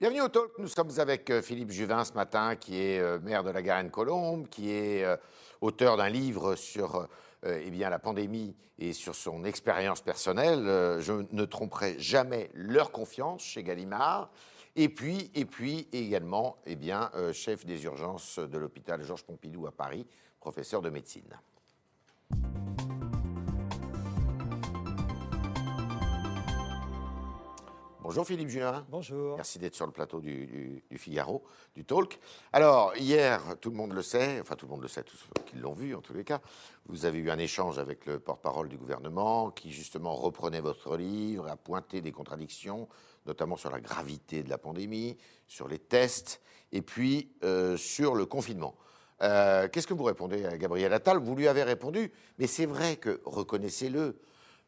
Bienvenue au Talk. Nous sommes avec euh, Philippe Juvin ce matin, qui est euh, maire de la Garenne-Colombe, qui est euh, auteur d'un livre sur eh bien, la pandémie et sur son expérience personnelle. Je ne tromperai jamais leur confiance chez Gallimard. Et puis, et puis également, eh bien, chef des urgences de l'hôpital Georges Pompidou à Paris, professeur de médecine. Bonjour Philippe Julien. Bonjour. Merci d'être sur le plateau du, du- du Figaro, du Talk. Alors, hier, tout le monde le sait, enfin tout le monde le sait, tous ceux qui l'ont vu en tous les cas, vous avez eu un échange avec le porte-parole du gouvernement qui justement reprenait votre livre, a pointé des contradictions, notamment sur la gravité de la pandémie, sur les tests, et puis euh, sur le confinement. Euh, Qu'est-ce que vous répondez à Gabriel Attal? Vous lui avez répondu, mais c'est vrai que, reconnaissez-le,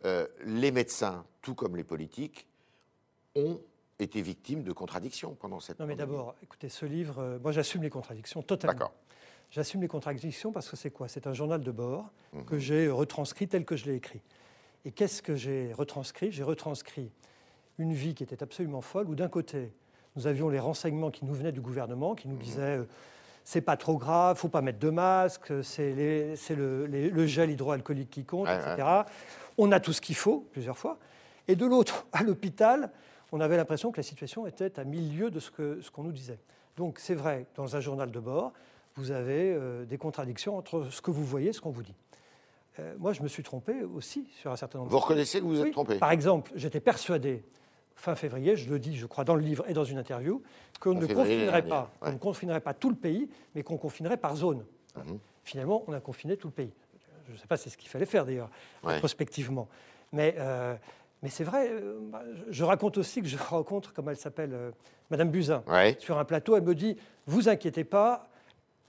euh, les médecins, tout comme les politiques, ont été victimes de contradictions pendant cette Non, mais d'abord, écoutez, ce livre, euh, moi j'assume les contradictions totalement. D'accord. J'assume les contradictions parce que c'est quoi? C'est un journal de bord Mhm. que j'ai retranscrit tel que je l'ai écrit. Et qu'est-ce que j'ai retranscrit? J'ai retranscrit une vie qui était absolument folle, où d'un côté, nous avions les renseignements qui nous venaient du gouvernement, qui nous Mhm. disaient euh, c'est pas trop grave, faut pas mettre de masque, c'est le, le gel hydroalcoolique qui compte, Ouais, etc. On a tout ce qu'il faut, plusieurs fois. Et de l'autre, à l'hôpital, on avait l'impression que la situation était à mille lieues de ce qu'on nous disait. Donc c'est vrai, dans un journal de bord, vous avez euh, des contradictions entre ce que vous voyez et ce qu'on vous dit. Euh, moi, je me suis trompé aussi sur un certain nombre de Vous reconnaissez que vous vous êtes oui. trompé? Par exemple, j'étais persuadé, fin février, je le dis, je crois, dans le livre et dans une interview, qu'on ne confinerait pas, ouais. ne confinerait pas tout le pays, mais qu'on confinerait par zone. Mhm. Finalement, on a confiné tout le pays. Je ne sais pas si c'est ce qu'il fallait faire d'ailleurs, Ouais. prospectivement. Mais, euh, mais c'est vrai, euh, bah, je- raconte aussi que je rencontre, comme elle s'appelle, euh, Madame Buzyn, Ouais, sur un plateau. Elle me dit Vous inquiétez pas,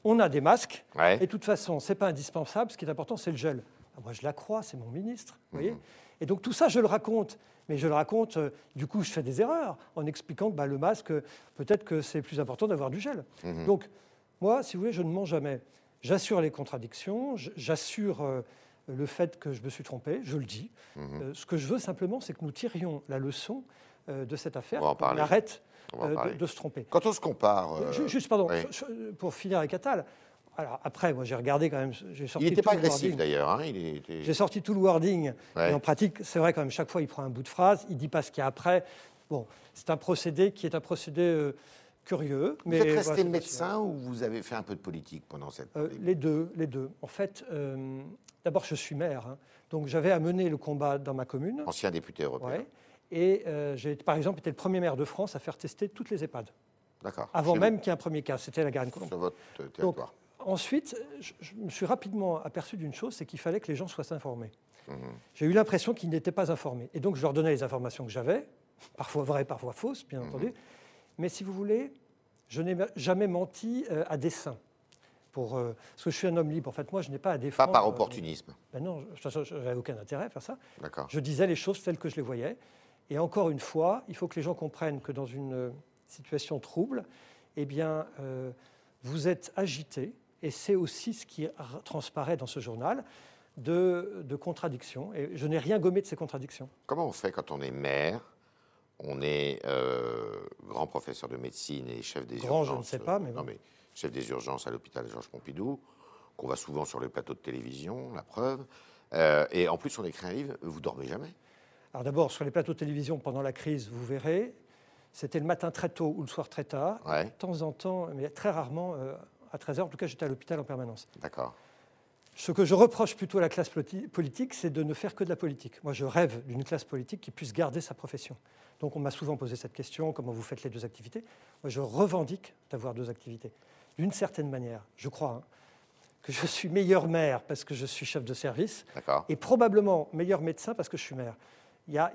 on a des masques. ouais. Et de toute façon, ce n'est pas indispensable. Ce qui est important, c'est le gel. Ah, moi, je la crois, c'est mon ministre. vous voyez et donc, tout ça, je le raconte. Mais je le raconte, euh, du coup, je fais des erreurs en expliquant que bah, le masque, euh, peut-être que c'est plus important d'avoir du gel. Mhm. Donc, moi, si vous voulez, je ne mens jamais. J'assure les contradictions, j'assure euh, le fait que je me suis trompé, je le dis. Mhm. Euh, ce que je veux simplement, c'est que nous tirions la leçon euh, de cette affaire, qu'on arrête euh, de- se tromper. Quand on se compare, Ju- Juste, pardon, oui. je- je- pour finir avec Attal. Alors après, moi j'ai regardé quand même, sorti il n'était pas agressif d'ailleurs. hein, était- J'ai sorti tout le wording. Ouais. Et en pratique, c'est vrai quand même, chaque fois il prend un bout de phrase, il dit pas ce qu'il y a après. Bon, c'est un procédé qui est un procédé euh, curieux. Vous mais êtes resté médecin ou vous avez fait un peu de politique pendant cette euh, les deux, les deux. En fait, euh, d'abord je suis maire, hein. donc j'avais à mener le combat dans ma commune. Ancien député européen. Ouais. Et euh, j'ai, par exemple, été le premier maire de France à faire tester toutes les EHPAD, D'accord. avant même qu'il y ait un premier cas. C'était la Garenne-Colombe. Sur votre euh, Donc, territoire. ensuite, je, je me suis rapidement aperçu d'une chose, c'est qu'il fallait que les gens soient informés. Mhm. J'ai eu l'impression qu'ils n'étaient pas informés. Et donc, je leur donnais les informations que j'avais, parfois vraies, parfois fausses, bien Mhm. entendu. Mais si vous voulez, je n'ai jamais menti euh, à dessein. Pour, euh, parce que je suis un homme libre. En fait, moi, je n'ai pas à Pas défendre. par euh, opportunisme. ben non, je n'avais aucun intérêt à faire ça. D'accord. Je disais les choses telles que je les voyais. Et encore une fois, il faut que les gens comprennent que dans une euh, situation trouble, eh bien, euh, vous êtes agité, et c'est aussi ce qui transparaît dans ce journal, de, de contradictions. Et je n'ai rien gommé de ces contradictions. Comment on fait quand on est maire On est euh, grand professeur de médecine et chef des Grand, urgences. je ne sais pas, mais euh, non, mais chef des urgences à l'hôpital Georges Pompidou, qu'on voit souvent sur les plateaux de télévision, la preuve. Euh, et en plus, on écrit un livre. Vous dormez jamais. Alors d'abord, sur les plateaux de télévision, pendant la crise, vous verrez, c'était le matin très tôt ou le soir très tard. Ouais. De temps en temps, mais très rarement, euh, à 13h, en tout cas, j'étais à l'hôpital en permanence. D'accord. Ce que je reproche plutôt à la classe politi- politique, c'est de ne faire que de la politique. Moi, je rêve d'une classe politique qui puisse garder sa profession. Donc, on m'a souvent posé cette question comment vous faites les deux activités? Moi, je revendique d'avoir deux activités. D'une certaine manière, je crois hein, que je suis meilleur maire parce que je suis chef de service et probablement meilleur médecin parce que je suis maire. Il y a,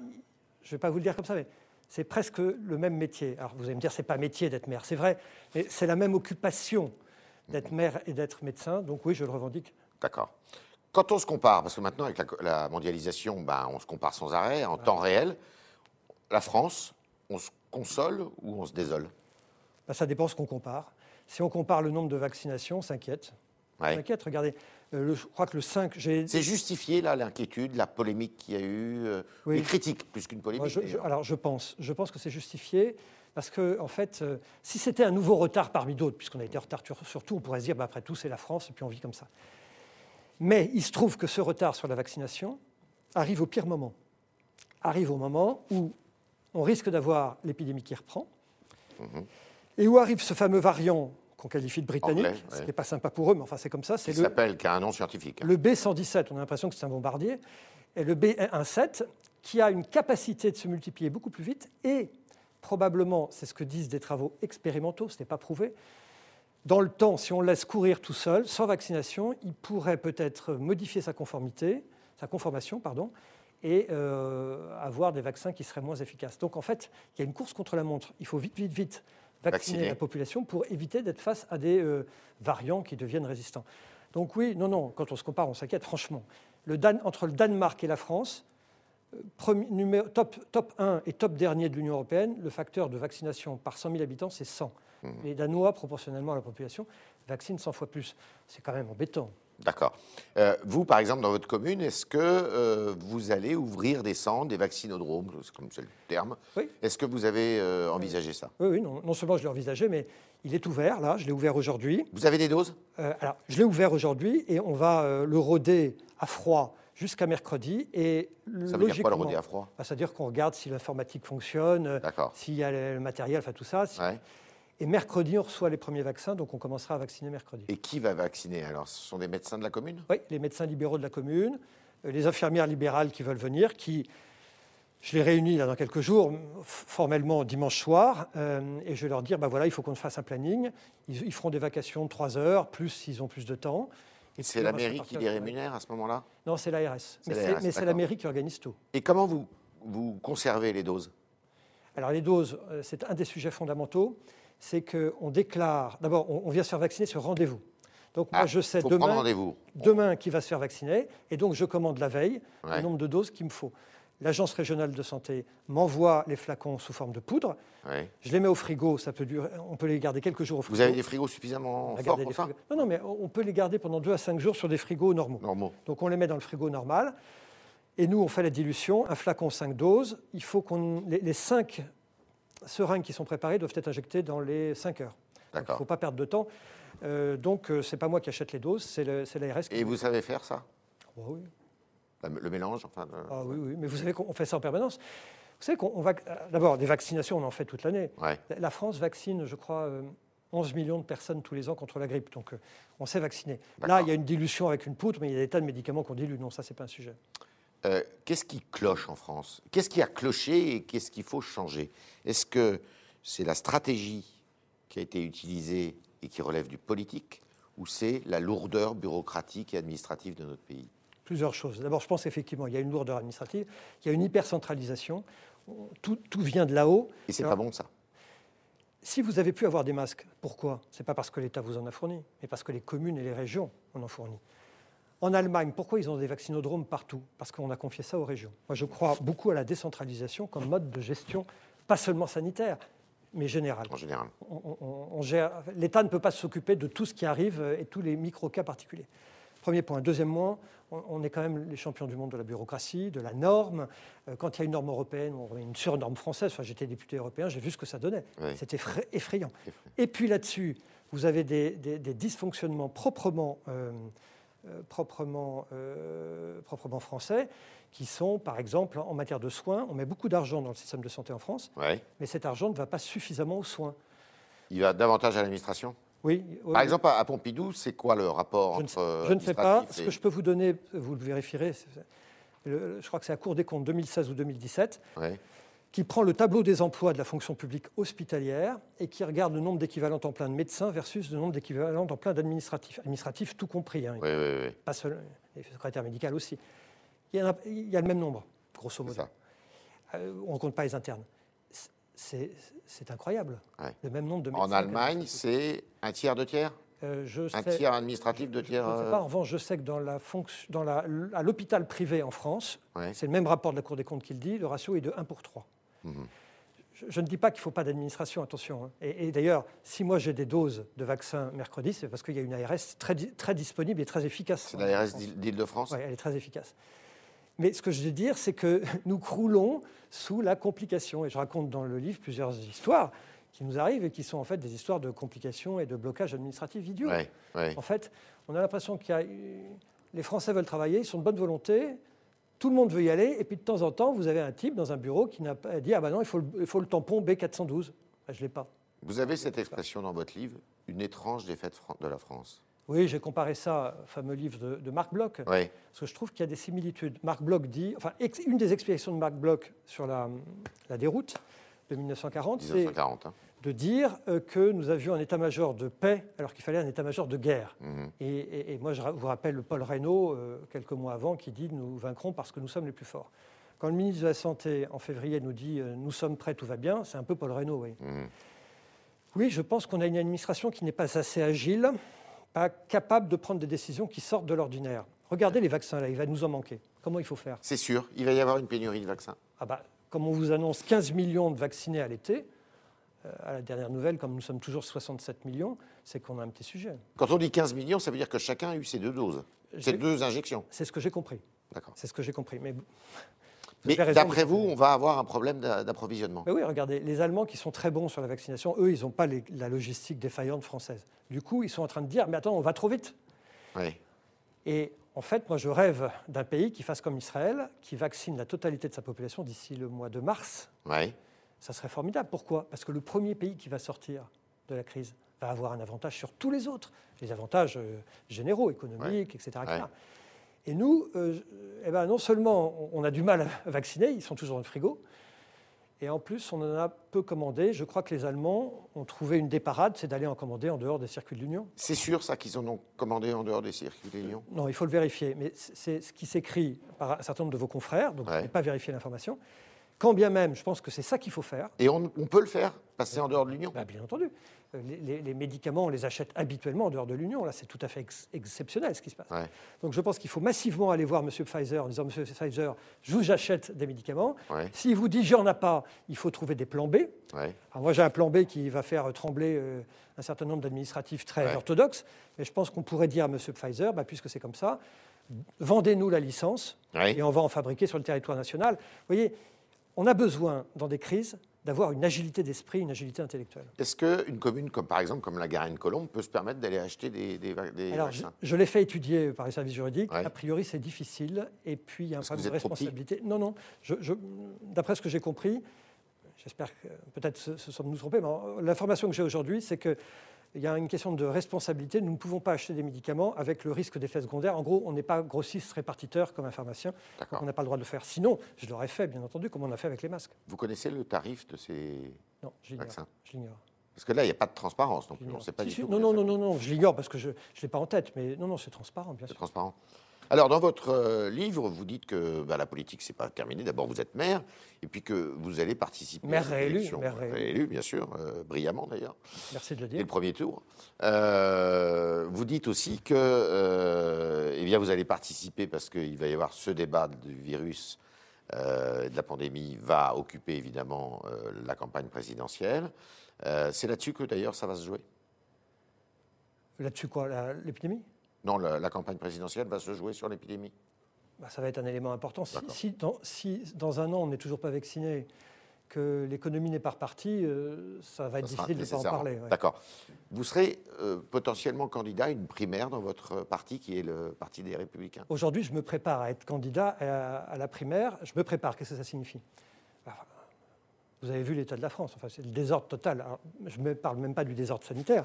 je ne vais pas vous le dire comme ça, mais c'est presque le même métier. Alors, vous allez me dire, c'est pas métier d'être maire, c'est vrai, mais c'est la même occupation d'être maire et d'être médecin. Donc, oui, je le revendique D'accord. Quand on se compare, parce que maintenant avec la, la mondialisation, ben, on se compare sans arrêt, en temps réel, la France, on se console ou on se désole? Ben, ça dépend ce qu'on compare. Si on compare le nombre de vaccinations, on s'inquiète. On s'inquiète, regardez. euh, le- je crois que le 5, j'ai. C'est justifié, là, l'inquiétude, la polémique qu'il y a eu, euh, Oui. les critiques, plus qu'une Moi, polémique. je- je- d'ailleurs. alors, je pense. Je pense que c'est justifié. Parce que, en fait, euh, si c'était un nouveau retard parmi d'autres, puisqu'on a été en retard sur, tout, on pourrait se dire, bah, après tout, c'est la France, et puis on vit comme ça. Mais il se trouve que ce retard sur la vaccination arrive au pire moment. Arrive au moment où on risque d'avoir l'épidémie qui reprend, mhm. et où arrive ce fameux variant qu'on qualifie de britannique, ce qui n'est pas sympa pour eux, mais enfin c'est comme ça. C'est le, s'appelle, qui a un nom scientifique. Le B117, on a l'impression que c'est un bombardier, et le B17, qui a une capacité de se multiplier beaucoup plus vite, et probablement, c'est ce que disent des travaux expérimentaux, ce n'est pas prouvé, dans le temps, si on le laisse courir tout seul, sans vaccination, il pourrait peut-être modifier sa conformité, sa conformation, pardon, et euh, avoir des vaccins qui seraient moins efficaces. Donc en fait, il y a une course contre la montre. Il faut vite, vite, vite vacciner, la population pour éviter d'être face à des euh, variants qui deviennent résistants. Donc oui, non, non, quand on se compare, on s'inquiète franchement. Le Dan entre le Danemark et la France, euh, top, top 1 et top dernier de l'Union européenne, le facteur de vaccination par 100 000 habitants, c'est 100. Mmh. Les Danois, proportionnellement à la population, vaccinent 100 fois plus. C'est quand même embêtant. D'accord. Euh, vous, par exemple, dans votre commune, est-ce que euh, vous allez ouvrir des centres, des vaccinodromes, comme c'est le terme? Oui. Est-ce que vous avez euh, envisagé ça? Oui, oui non, non, seulement je l'ai envisagé, mais il est ouvert, là, je l'ai ouvert aujourd'hui. Vous avez des doses? Alors, je l'ai ouvert aujourd'hui et on va le roder à froid jusqu'à mercredi. Et ça veut dire quoi le roder à froid? bah, C'est-à-dire qu'on regarde si l'informatique fonctionne, s'il y a le matériel, enfin tout ça. Et mercredi, on reçoit les premiers vaccins, donc on commencera à vacciner mercredi. Et qui va vacciner? Alors, ce sont des médecins de la commune? Oui, les médecins libéraux de la commune, euh, les infirmières libérales qui veulent venir, qui, je les réunis là dans quelques jours, formellement dimanche soir, euh, et je vais leur dire, ben voilà, il faut qu'on fasse un planning. Ils, feront des vacations de 3 heures, plus s'ils ont plus de temps. C'est la mairie qui les rémunère à ce moment-là? Non, c'est l'ARS. Mais c'est la mairie qui organise tout. Et comment vous, vous conservez les doses? Alors les doses, euh, c'est un des sujets fondamentaux c'est qu'on déclare, d'abord, on, vient se faire vacciner sur rendez-vous. Donc moi, ah, je sais demain, demain qui va se faire vacciner, et donc je commande la veille le nombre de doses qu'il me faut. L'agence régionale de santé m'envoie les flacons sous forme de poudre. Je les mets au frigo, ça peut durer, on peut les garder quelques jours au frigo. Vous avez des frigos suffisamment forts pour ça Non, non, mais on peut les garder pendant 2 à 5 jours sur des frigos normaux. normaux. Donc on les met dans le frigo normal. Et nous, on fait la dilution, un flacon 5 doses. Il faut qu'on les, les 5 seringues qui sont préparées doivent être injectées dans les 5 heures. Il ne faut pas perdre de temps. Euh, donc, euh, ce n'est pas moi qui achète les doses, c'est l'ARS. Et vous savez faire ça? Oh, Oui. Le mélange, enfin. Ah oui, oui, mais vous savez qu'on fait ça en permanence. Vous savez qu'on va. D'abord, des vaccinations, on en fait toute l'année. La France vaccine, je crois, 11 euh, millions de personnes tous les ans contre la grippe. Donc, on sait vacciner. Là, il y a une dilution avec une poutre, mais il y a des tas de médicaments qu'on dilue. Non, ça, c'est pas un sujet. Euh, qu'est-ce qui cloche en France? Qu'est-ce qui a cloché et qu'est-ce qu'il faut changer? Est-ce que c'est la stratégie qui a été utilisée et qui relève du politique ou c'est la lourdeur bureaucratique et administrative de notre pays? Plusieurs choses. D'abord, je pense effectivement il y a une lourdeur administrative, il y a une hypercentralisation, tout, tout vient de là-haut. Et c'est pas bon ça? Si vous avez pu avoir des masques, pourquoi? Ce n'est pas parce que l'État vous en a fourni, mais parce que les communes et les régions en ont fourni. En Allemagne, pourquoi ils ont des vaccinodromes partout? Parce qu'on a confié ça aux régions. Moi, je crois beaucoup à la décentralisation comme mode de gestion, pas seulement sanitaire, mais général. En général. L'État ne peut pas s'occuper de tout ce qui arrive et tous les micro-cas particuliers. Premier point. Deuxième point, on est quand même les champions du monde de la bureaucratie, de la norme. Euh, quand il y a une norme européenne, on une surnorme française. Enfin, j'étais député européen, j'ai vu ce que ça donnait. C'était effrayant. Et puis là-dessus, vous avez des, dysfonctionnements proprement euh, euh, proprement, euh, proprement français, qui sont, par exemple, en matière de soins, on met beaucoup d'argent dans le système de santé en France, mais cet argent ne va pas suffisamment aux soins. Il va davantage à l'administration? Oui, Par exemple, à Pompidou, c'est quoi le rapport je ne, je ne sais pas. Ce que je peux vous donner, vous le vérifierez, je crois que c'est la Cour des comptes 2016 ou 2017. Ouais qui prend le tableau des emplois de la fonction publique hospitalière et qui regarde le nombre d'équivalents temps plein de médecins versus le nombre d'équivalents temps plein d'administratifs. Administratifs tout compris, hein. oui, oui, oui. pas seulement les secrétaires médicaux aussi. Il y, a, il y, a, le même nombre, grosso modo. Euh, on ne compte pas les internes. C'est incroyable. Le même nombre de médecins. En Allemagne, c'est un tiers, deux tiers? Euh, un tiers administratif, deux tiers. Je ne sais pas. En revanche, je sais que dans la dans la, à l'hôpital privé en France, c'est le même rapport de la Cour des comptes qui le dit, le ratio est de 1 pour 3. Je, ne dis pas qu'il ne faut pas d'administration, attention. Hein. Et, d'ailleurs, si moi j'ai des doses de vaccins mercredi, c'est parce qu'il y a une ARS très, très disponible et très efficace. C'est l'ARS d'Île-de-France Oui, elle est très efficace. Mais ce que je veux dire, c'est que nous croulons sous la complication. Et je raconte dans le livre plusieurs histoires qui nous arrivent et qui sont en fait des histoires de complications et de blocages administratifs idiots. Ouais, ouais. En fait, on a l'impression qu'il y a les Français veulent travailler, ils sont de bonne volonté, tout le monde veut y aller, et puis de temps en temps, vous avez un type dans un bureau qui n'a pas dit ah ben non, il faut le, il faut le tampon B412. Ben, je l'ai pas. Vous avez cette expression dans votre livre, une étrange défaite de la France. Oui, j'ai comparé ça au fameux livre de, de Marc Bloch, Oui, parce que je trouve qu'il y a des similitudes. Marc Bloch dit, enfin, une des explications de Marc Bloch sur la, la déroute de 1940, c'est 1940. hein. De dire euh, que nous avions un état-major de paix alors qu'il fallait un état-major de guerre. Mhm. Et, et- et moi, je vous rappelle Paul Reynaud, euh, quelques mois avant, qui dit Nous vaincrons parce que nous sommes les plus forts. Quand le ministre de la Santé, en février, nous dit euh, Nous sommes prêts, tout va bien, c'est un peu Paul Reynaud, oui. Mhm. Oui, je pense qu'on a une administration qui n'est pas assez agile, pas capable de prendre des décisions qui sortent de l'ordinaire. Regardez les vaccins, là, il va nous en manquer. Comment il faut faire? C'est sûr, il va y avoir une pénurie de vaccins. ah bah, Comme on vous annonce 15 millions de vaccinés à l'été, à la dernière nouvelle, comme nous sommes toujours 67 millions, c'est qu'on a un petit sujet. Quand on dit 15 millions, ça veut dire que chacun a eu ses deux doses, ses deux injections. C'est ce que j'ai compris. D'accord. C'est ce que j'ai compris. Mais, d'après vous, on va avoir un problème d'a- d'approvisionnement. Oui, regardez, les Allemands qui sont très bons sur la vaccination, eux, ils n'ont pas les- la logistique défaillante française. Du coup, ils sont en train de dire, mais attends, on va trop vite. Oui. Et en fait, moi, je rêve d'un pays qui fasse comme Israël, qui vaccine la totalité de sa population d'ici le mois de mars. Oui. Ça serait formidable. Pourquoi? Parce que le premier pays qui va sortir de la crise va avoir un avantage sur tous les autres, les avantages euh, généraux, économiques, etc., etc. Ouais. Et nous, euh, eh ben, non seulement on a du mal à vacciner, ils sont toujours dans le frigo, et en plus on en a peu commandé. Je crois que les Allemands ont trouvé une déparade, c'est d'aller en commander en dehors des circuits de l'Union. C'est sûr, ça, qu'ils en ont commandé en dehors des circuits de l'Union? Non, il faut le vérifier, mais c'est ce qui s'écrit par un certain nombre de vos confrères, donc Ouais. je n'ai pas vérifié l'information. Quand bien même, je pense que c'est ça qu'il faut faire. Et on, on peut le faire, passer en dehors de l'Union Bah, bien entendu. Euh, Les, les- les médicaments, on les achète habituellement en dehors de l'Union. Là, c'est tout à fait ex- exceptionnel ce qui se passe. Ouais. Donc, je pense qu'il faut massivement aller voir M. Pfizer en disant Monsieur Pfizer, je vous achète des médicaments. Ouais. S'il vous dit j'en ai pas, il faut trouver des plans B. Ouais. Alors, moi, j'ai un plan B qui va faire trembler euh, un certain nombre d'administratifs très orthodoxes. Mais je pense qu'on pourrait dire à M. Pfizer, bah, puisque c'est comme ça, vendez-nous la licence et on va en fabriquer sur le territoire national. Vous voyez, on a besoin, dans des crises, d'avoir une agilité d'esprit, une agilité intellectuelle. Est-ce qu'une commune, comme par exemple comme la Garenne-Colombe, peut se permettre d'aller acheter des, des, Alors, je, vaccins je l'ai fait étudier par les services juridiques. Ouais. A priori, c'est difficile. Et puis, il y a un que problème de responsabilité. Non, non. je- je- D'après ce que j'ai compris, j'espère que peut-être ce, ce sommes nous trompés, mais l'information que j'ai aujourd'hui, c'est qu'il y a une question de responsabilité. Nous ne pouvons pas acheter des médicaments avec le risque d'effets secondaires. En gros, on n'est pas grossiste répartiteur comme un pharmacien. On n'a pas le droit de le faire. Sinon, je l'aurais fait, bien entendu, comme on a fait avec les masques. Vous connaissez le tarif de ces Non, je l'ignore. vaccins? Je l'ignore. Parce que là, il n'y a pas de transparence non plus. On sait pas Si, du si, tout. Non, non, non, non, non, je l'ignore parce que je ne l'ai pas en tête. Mais non, non, c'est transparent, bien C'est sûr. transparent. Alors, dans votre euh, livre, vous dites que bah, la politique, c'est pas terminé. D'abord, vous êtes maire, et puis que vous allez participer Maire à cette réélu, élection. maire réélu. Bien sûr, euh, brillamment d'ailleurs, Merci de le dire. le premier tour. Euh, vous dites aussi que euh, eh bien, vous allez participer parce qu'il va y avoir ce débat du virus, de la pandémie, va occuper évidemment la campagne présidentielle. C'est là-dessus que d'ailleurs ça va se jouer? Là-dessus, quoi? L'épidémie Non, la, la campagne présidentielle va se jouer sur l'épidémie. Bah, ça va être un élément important. Si, dans, si dans un an, on n'est toujours pas vacciné, que l'économie n'est pas repartie, euh, ça va être Ça difficile de ne pas en parler. ouais. D'accord. Vous serez euh, potentiellement candidat à une primaire dans votre parti, qui est le Parti des Républicains. Aujourd'hui, je me prépare à être candidat à, à la primaire. Je me prépare. Qu'est-ce que ça signifie? Alors, Vous avez vu l'état de la France. Enfin, c'est le désordre total. Alors, je ne parle même pas du désordre sanitaire,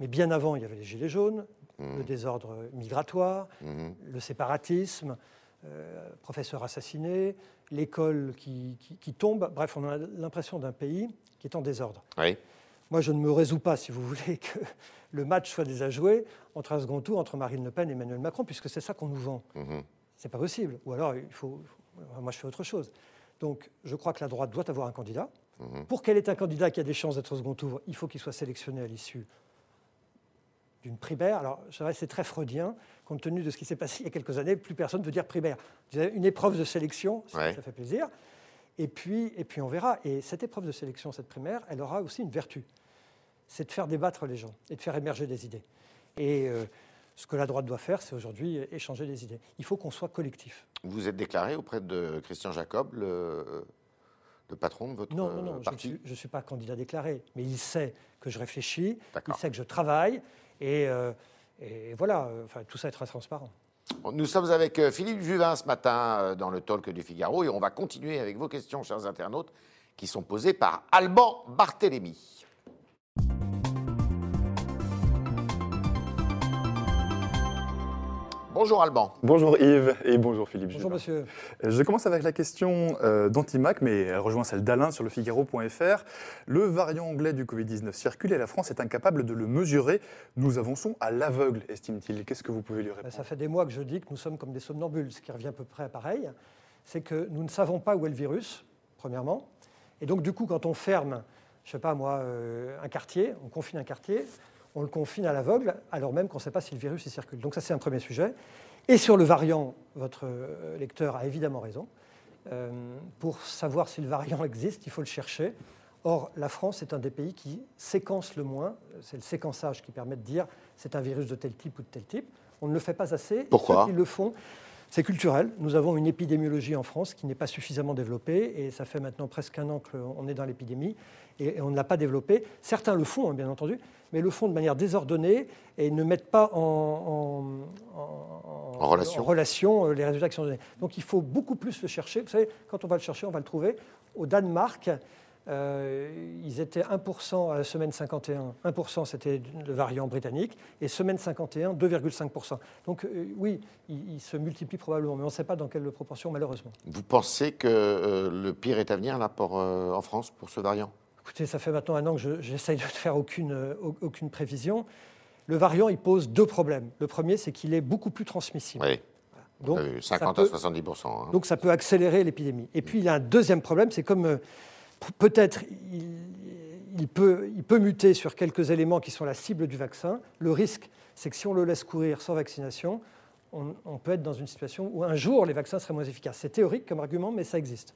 mais bien avant, il y avait les gilets jaunes, le désordre migratoire, Mhm. le séparatisme, euh, professeurs assassinés, l'école qui, qui- qui tombe. Bref, on a l'impression d'un pays qui est en désordre. Oui. Moi, je ne me résous pas, si vous voulez, que le match soit déjà joué entre un second tour entre Marine Le Pen et Emmanuel Macron, puisque c'est ça qu'on nous vend. Mhm. C'est pas possible. Ou alors, il faut. Moi, je fais autre chose. Donc, je crois que la droite doit avoir un candidat. Mhm. Pour qu'elle ait un candidat qui a des chances d'être au second tour, il faut qu'il soit sélectionné à l'issue d'une primaire. Alors, c'est vrai, c'est très freudien, compte tenu de ce qui s'est passé il y a quelques années. Plus personne ne veut dire primaire. Une épreuve de sélection, ça, Ouais. ça fait plaisir. Et puis, et puis, on verra. Et cette épreuve de sélection, cette primaire, elle aura aussi une vertu. C'est de faire débattre les gens et de faire émerger des idées. Et euh, Ce que la droite doit faire, c'est aujourd'hui échanger des idées. Il faut qu'on soit collectif. Vous êtes déclaré auprès de Christian Jacob, le, patron de votre non, non, non, parti Je ne suis, pas candidat déclaré, mais il sait que je réfléchis, il sait que je travaille, et, euh, et voilà, enfin, tout ça est très transparent. Nous sommes avec euh, Philippe Juvin ce matin euh, dans le talk du Figaro et on va continuer avec vos questions, chers internautes, qui sont posées par Alban Barthélémy. Bonjour Alban. Bonjour Yves et bonjour Philippe. Bonjour monsieur. Euh, je commence avec la question euh, d'Antimac, mais elle rejoint celle d'Alain sur le Figaro.fr. Le variant anglais du Covid-19 circule et la France est incapable de le mesurer. Nous avançons à l'aveugle, estime-t-il. Qu'est-ce que vous pouvez lui répondre Ça fait des mois que je dis que nous sommes comme des somnambules, ce qui revient à peu près à pareil. C'est que nous ne savons pas où est le virus, premièrement. Et donc du coup, quand on ferme, je ne sais pas moi, euh, un quartier, on confine un quartier, on le confine à l'aveugle, alors même qu'on ne sait pas si le virus y circule. Donc ça, c'est un premier sujet. Et sur le variant, votre euh, lecteur a évidemment raison. Euh, pour savoir si le variant existe, il faut le chercher. Or, la France est un des pays qui séquence le moins. C'est le séquençage qui permet de dire c'est un virus de tel type ou de tel type. On ne le fait pas assez. Pourquoi Ceux qui le font, c'est culturel. Nous avons une épidémiologie en France qui n'est pas suffisamment développée et ça fait maintenant presque un an qu'on est dans l'épidémie et on ne l'a pas développée. Certains le font, hein, bien entendu, mais le font de manière désordonnée et ne mettent pas en, relation. Euh, les résultats qui sont donnés. Donc il faut beaucoup plus le chercher. Vous savez, quand on va le chercher, on va le trouver. Au Danemark, euh, ils étaient 1% à la semaine 51. 1% c'était le variant britannique. Et semaine 51, 2,5%. Donc euh, oui, il, se multiplie probablement, mais on ne sait pas dans quelle proportion malheureusement. Vous pensez que euh, le pire est à venir là pour, en France pour ce variant? Écoutez, ça fait maintenant un an que j'essaye de ne faire aucune, aucune prévision. Le variant, il pose deux problèmes. Le premier, c'est qu'il est beaucoup plus transmissible. Oui. Donc, 50 à 70 hein. Donc ça peut accélérer l'épidémie. Et puis il y a un deuxième problème, c'est comme peut-être il, peut, il peut muter sur quelques éléments qui sont la cible du vaccin. Le risque, c'est que si on le laisse courir sans vaccination, on, peut être dans une situation où un jour les vaccins seraient moins efficaces. C'est théorique comme argument, mais ça existe.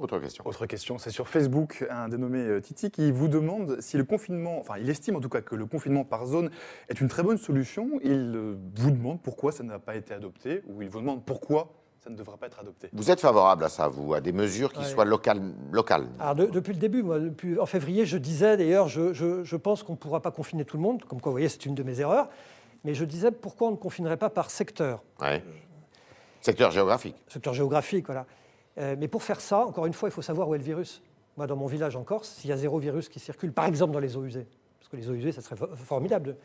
Autre question. Autre question, c'est sur Facebook, un dénommé euh, Titi qui vous demande si le confinement, enfin il estime en tout cas que le confinement par zone est une très bonne solution. Il euh, vous demande pourquoi ça n'a pas été adopté, ou il vous demande pourquoi ça ne devrait pas être adopté. Vous êtes favorable à ça, vous, à des mesures qui soient locales, locales Alors Depuis le début, moi, depuis, en février, je disais d'ailleurs, je, je, pense qu'on ne pourra pas confiner tout le monde, comme quoi, vous voyez, c'est une de mes erreurs, mais je disais pourquoi on ne confinerait pas par secteur? Ouais. Secteur géographique. Secteur géographique, voilà. Euh, mais pour faire ça, encore une fois, il faut savoir où est le virus. Moi, dans mon village en Corse, s'il y a zéro virus qui circule, par exemple dans les eaux usées, parce que les eaux usées, ça serait formidable,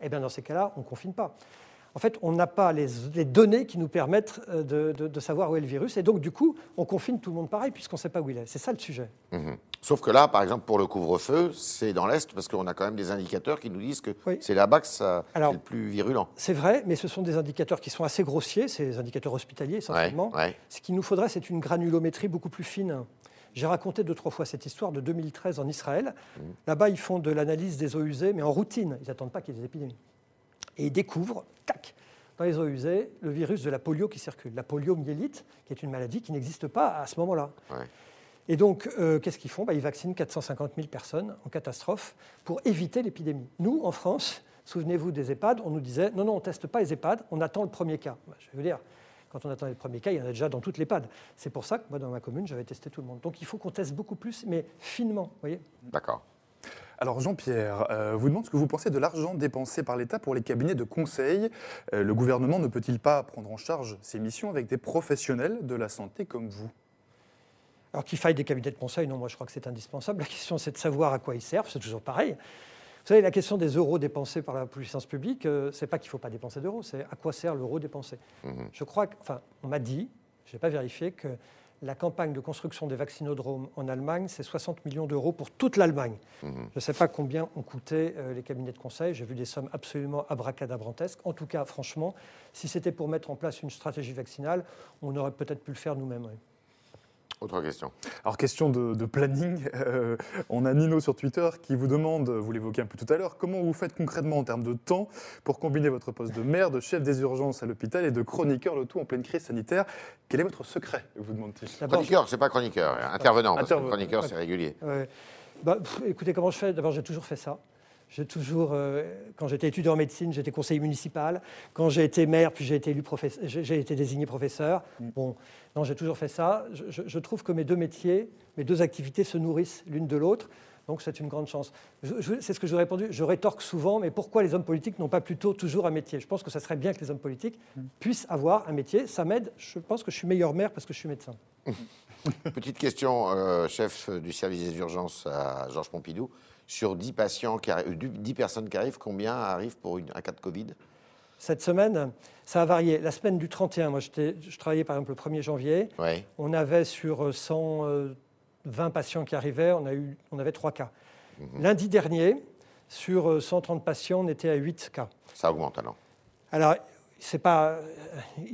eh bien dans ces cas-là, on ne confine pas en fait, on n'a pas les, données qui nous permettent euh, de, savoir où est le virus. Et donc, du coup, on confine tout le monde pareil, puisqu'on ne sait pas où il est. C'est ça le sujet. Mhm. Sauf que là, par exemple, pour le couvre-feu, c'est dans l'Est, parce qu'on a quand même des indicateurs qui nous disent que c'est là-bas que ça est le plus virulent. C'est vrai, mais ce sont des indicateurs qui sont assez grossiers, c'est des indicateurs hospitaliers essentiellement. Ce qu'il nous faudrait, c'est une granulométrie beaucoup plus fine. J'ai raconté deux, trois fois cette histoire de 2013 en Israël. Mhm. Là-bas, ils font de l'analyse des eaux usées, mais en routine. Ils n'attendent pas qu'il y ait des épidémies et ils découvrent, tac, dans les eaux usées, le virus de la polio qui circule, la poliomyélite, qui est une maladie qui n'existe pas à ce moment-là. Et donc, euh, qu'est-ce qu'ils font? Bah, Ils vaccinent 450 000 personnes en catastrophe pour éviter l'épidémie. Nous, en France, souvenez-vous des EHPAD, on nous disait non, non, on ne teste pas les EHPAD, on attend le premier cas. Bah, je veux dire, quand on attendait le premier cas, il y en a déjà dans toutes les EHPAD. C'est pour ça que moi, dans ma commune, j'avais testé tout le monde. Donc, il faut qu'on teste beaucoup plus, mais finement. voyez D'accord. Alors Jean-Pierre, euh, vous demande ce que vous pensez de l'argent dépensé par l'État pour les cabinets de conseil. Euh, le gouvernement ne peut-il pas prendre en charge ces missions avec des professionnels de la santé comme vous? Alors qu'il faille des cabinets de conseil, non, moi je crois que c'est indispensable. La question c'est de savoir à quoi ils servent, c'est toujours pareil. Vous savez, la question des euros dépensés par la puissance publique, euh, c'est pas qu'il ne faut pas dépenser d'euros, c'est à quoi sert l'euro dépensé? Mmh je crois, que, enfin, on m'a dit, je n'ai pas vérifié, que la campagne de construction des vaccinodromes en Allemagne, c'est 60 millions d'euros pour toute l'Allemagne. Mhm. Je ne sais pas combien ont coûté euh, les cabinets de conseil. J'ai vu des sommes absolument abracadabrantesques. En tout cas, franchement, si c'était pour mettre en place une stratégie vaccinale, on aurait peut-être pu le faire nous-mêmes. Autre question. Alors, question de, planning. Euh, on a Nino sur Twitter qui vous demande, vous l'évoquez un peu tout à l'heure, comment vous faites concrètement en termes de temps pour combiner votre poste de maire, de chef des urgences à l'hôpital et de chroniqueur, le tout en pleine crise sanitaire. Quel est votre secret, vous demande-t-il Chroniqueur, c'est pas chroniqueur, intervenant, parce que chroniqueur, c'est régulier. Bah, écoutez, comment je fais? D'abord, j'ai toujours fait ça. J'ai toujours, euh, quand j'étais étudiant en médecine, j'étais conseiller municipal. Quand j'ai été maire, puis j'ai été, élu j'ai été désigné professeur. Mm. Bon, non, j'ai toujours fait ça. Je, je, trouve que mes deux métiers, mes deux activités se nourrissent l'une de l'autre. Donc c'est une grande chance. C'est ce que j'ai répondu. Je rétorque souvent, mais pourquoi les hommes politiques n'ont pas plutôt toujours un métier? Je pense que ça serait bien que les hommes politiques mm. puissent avoir un métier. Ça m'aide. Je pense que je suis meilleur maire parce que je suis médecin. Petite question, euh, chef du service des urgences à Georges Pompidou. Sur 10, patients qui 10 euh, personnes qui arrivent, combien arrivent pour une, un cas de Covid? Cette semaine, ça a varié. La semaine du 31, moi je travaillais par exemple le 1er janvier. On avait sur 100 20 patients qui arrivaient, on, a eu, on avait 3 cas. Mhm. Lundi dernier, sur 130 euh, patients, on était à 8 cas. Ça augmente alors? Alors, c'est pas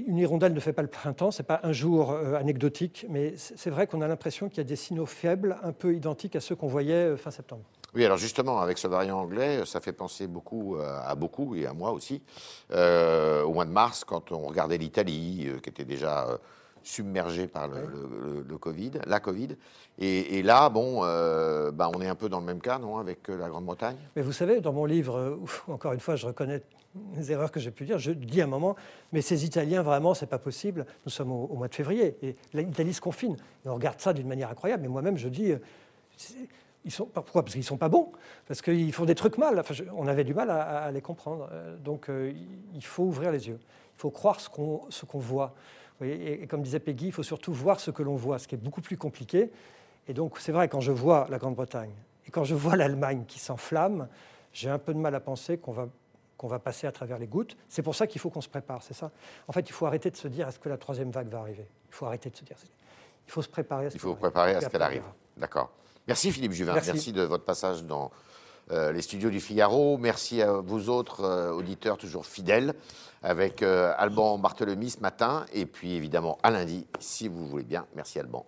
une hirondelle ne fait pas le printemps, c'est pas un jour euh, anecdotique, mais c'est vrai qu'on a l'impression qu'il y a des signaux faibles, un peu identiques à ceux qu'on voyait euh, fin septembre. Oui, alors justement, avec ce variant anglais, ça fait penser beaucoup à beaucoup et à moi aussi. au mois de mars, quand on regardait l'Italie, qui était déjà submergé par le, Covid, la Covid. Et, là, bon, euh, bah, on est un peu dans le même cas, non, avec euh, la Grande-Bretagne? Mais vous savez, dans mon livre, euh, encore une fois, je reconnais les erreurs que j'ai pu dire, je dis à un moment, mais ces Italiens, vraiment, c'est pas possible. Nous sommes au, mois de février et l'Italie se confine. Et on regarde ça d'une manière incroyable. Mais moi-même, je dis, ils sont, pourquoi? Parce qu'ils sont pas bons, parce qu'ils font des trucs mal. Enfin, on avait du mal à, les comprendre. Donc, il faut ouvrir les yeux. Il faut croire ce qu'on voit. Et, comme disait Peggy, il faut surtout voir ce que l'on voit, ce qui est beaucoup plus compliqué. Et donc, c'est vrai, quand je vois la Grande-Bretagne et quand je vois l'Allemagne qui s'enflamme, j'ai un peu de mal à penser qu'on va, qu'on va passer à travers les gouttes. C'est pour ça qu'il faut qu'on se prépare, c'est ça? En fait, il faut arrêter de se dire est-ce que la troisième vague va arriver? Il faut arrêter de se dire. Il faut se préparer à ce Il faut préparer à ce qu'elle arrive. D'accord. Merci Philippe Juvin. Merci. de votre passage dans euh, les studios du Figaro. Merci à vous autres euh, auditeurs toujours fidèles avec euh, Alban Barthelemy ce matin et puis évidemment à lundi si vous voulez bien. Merci Alban.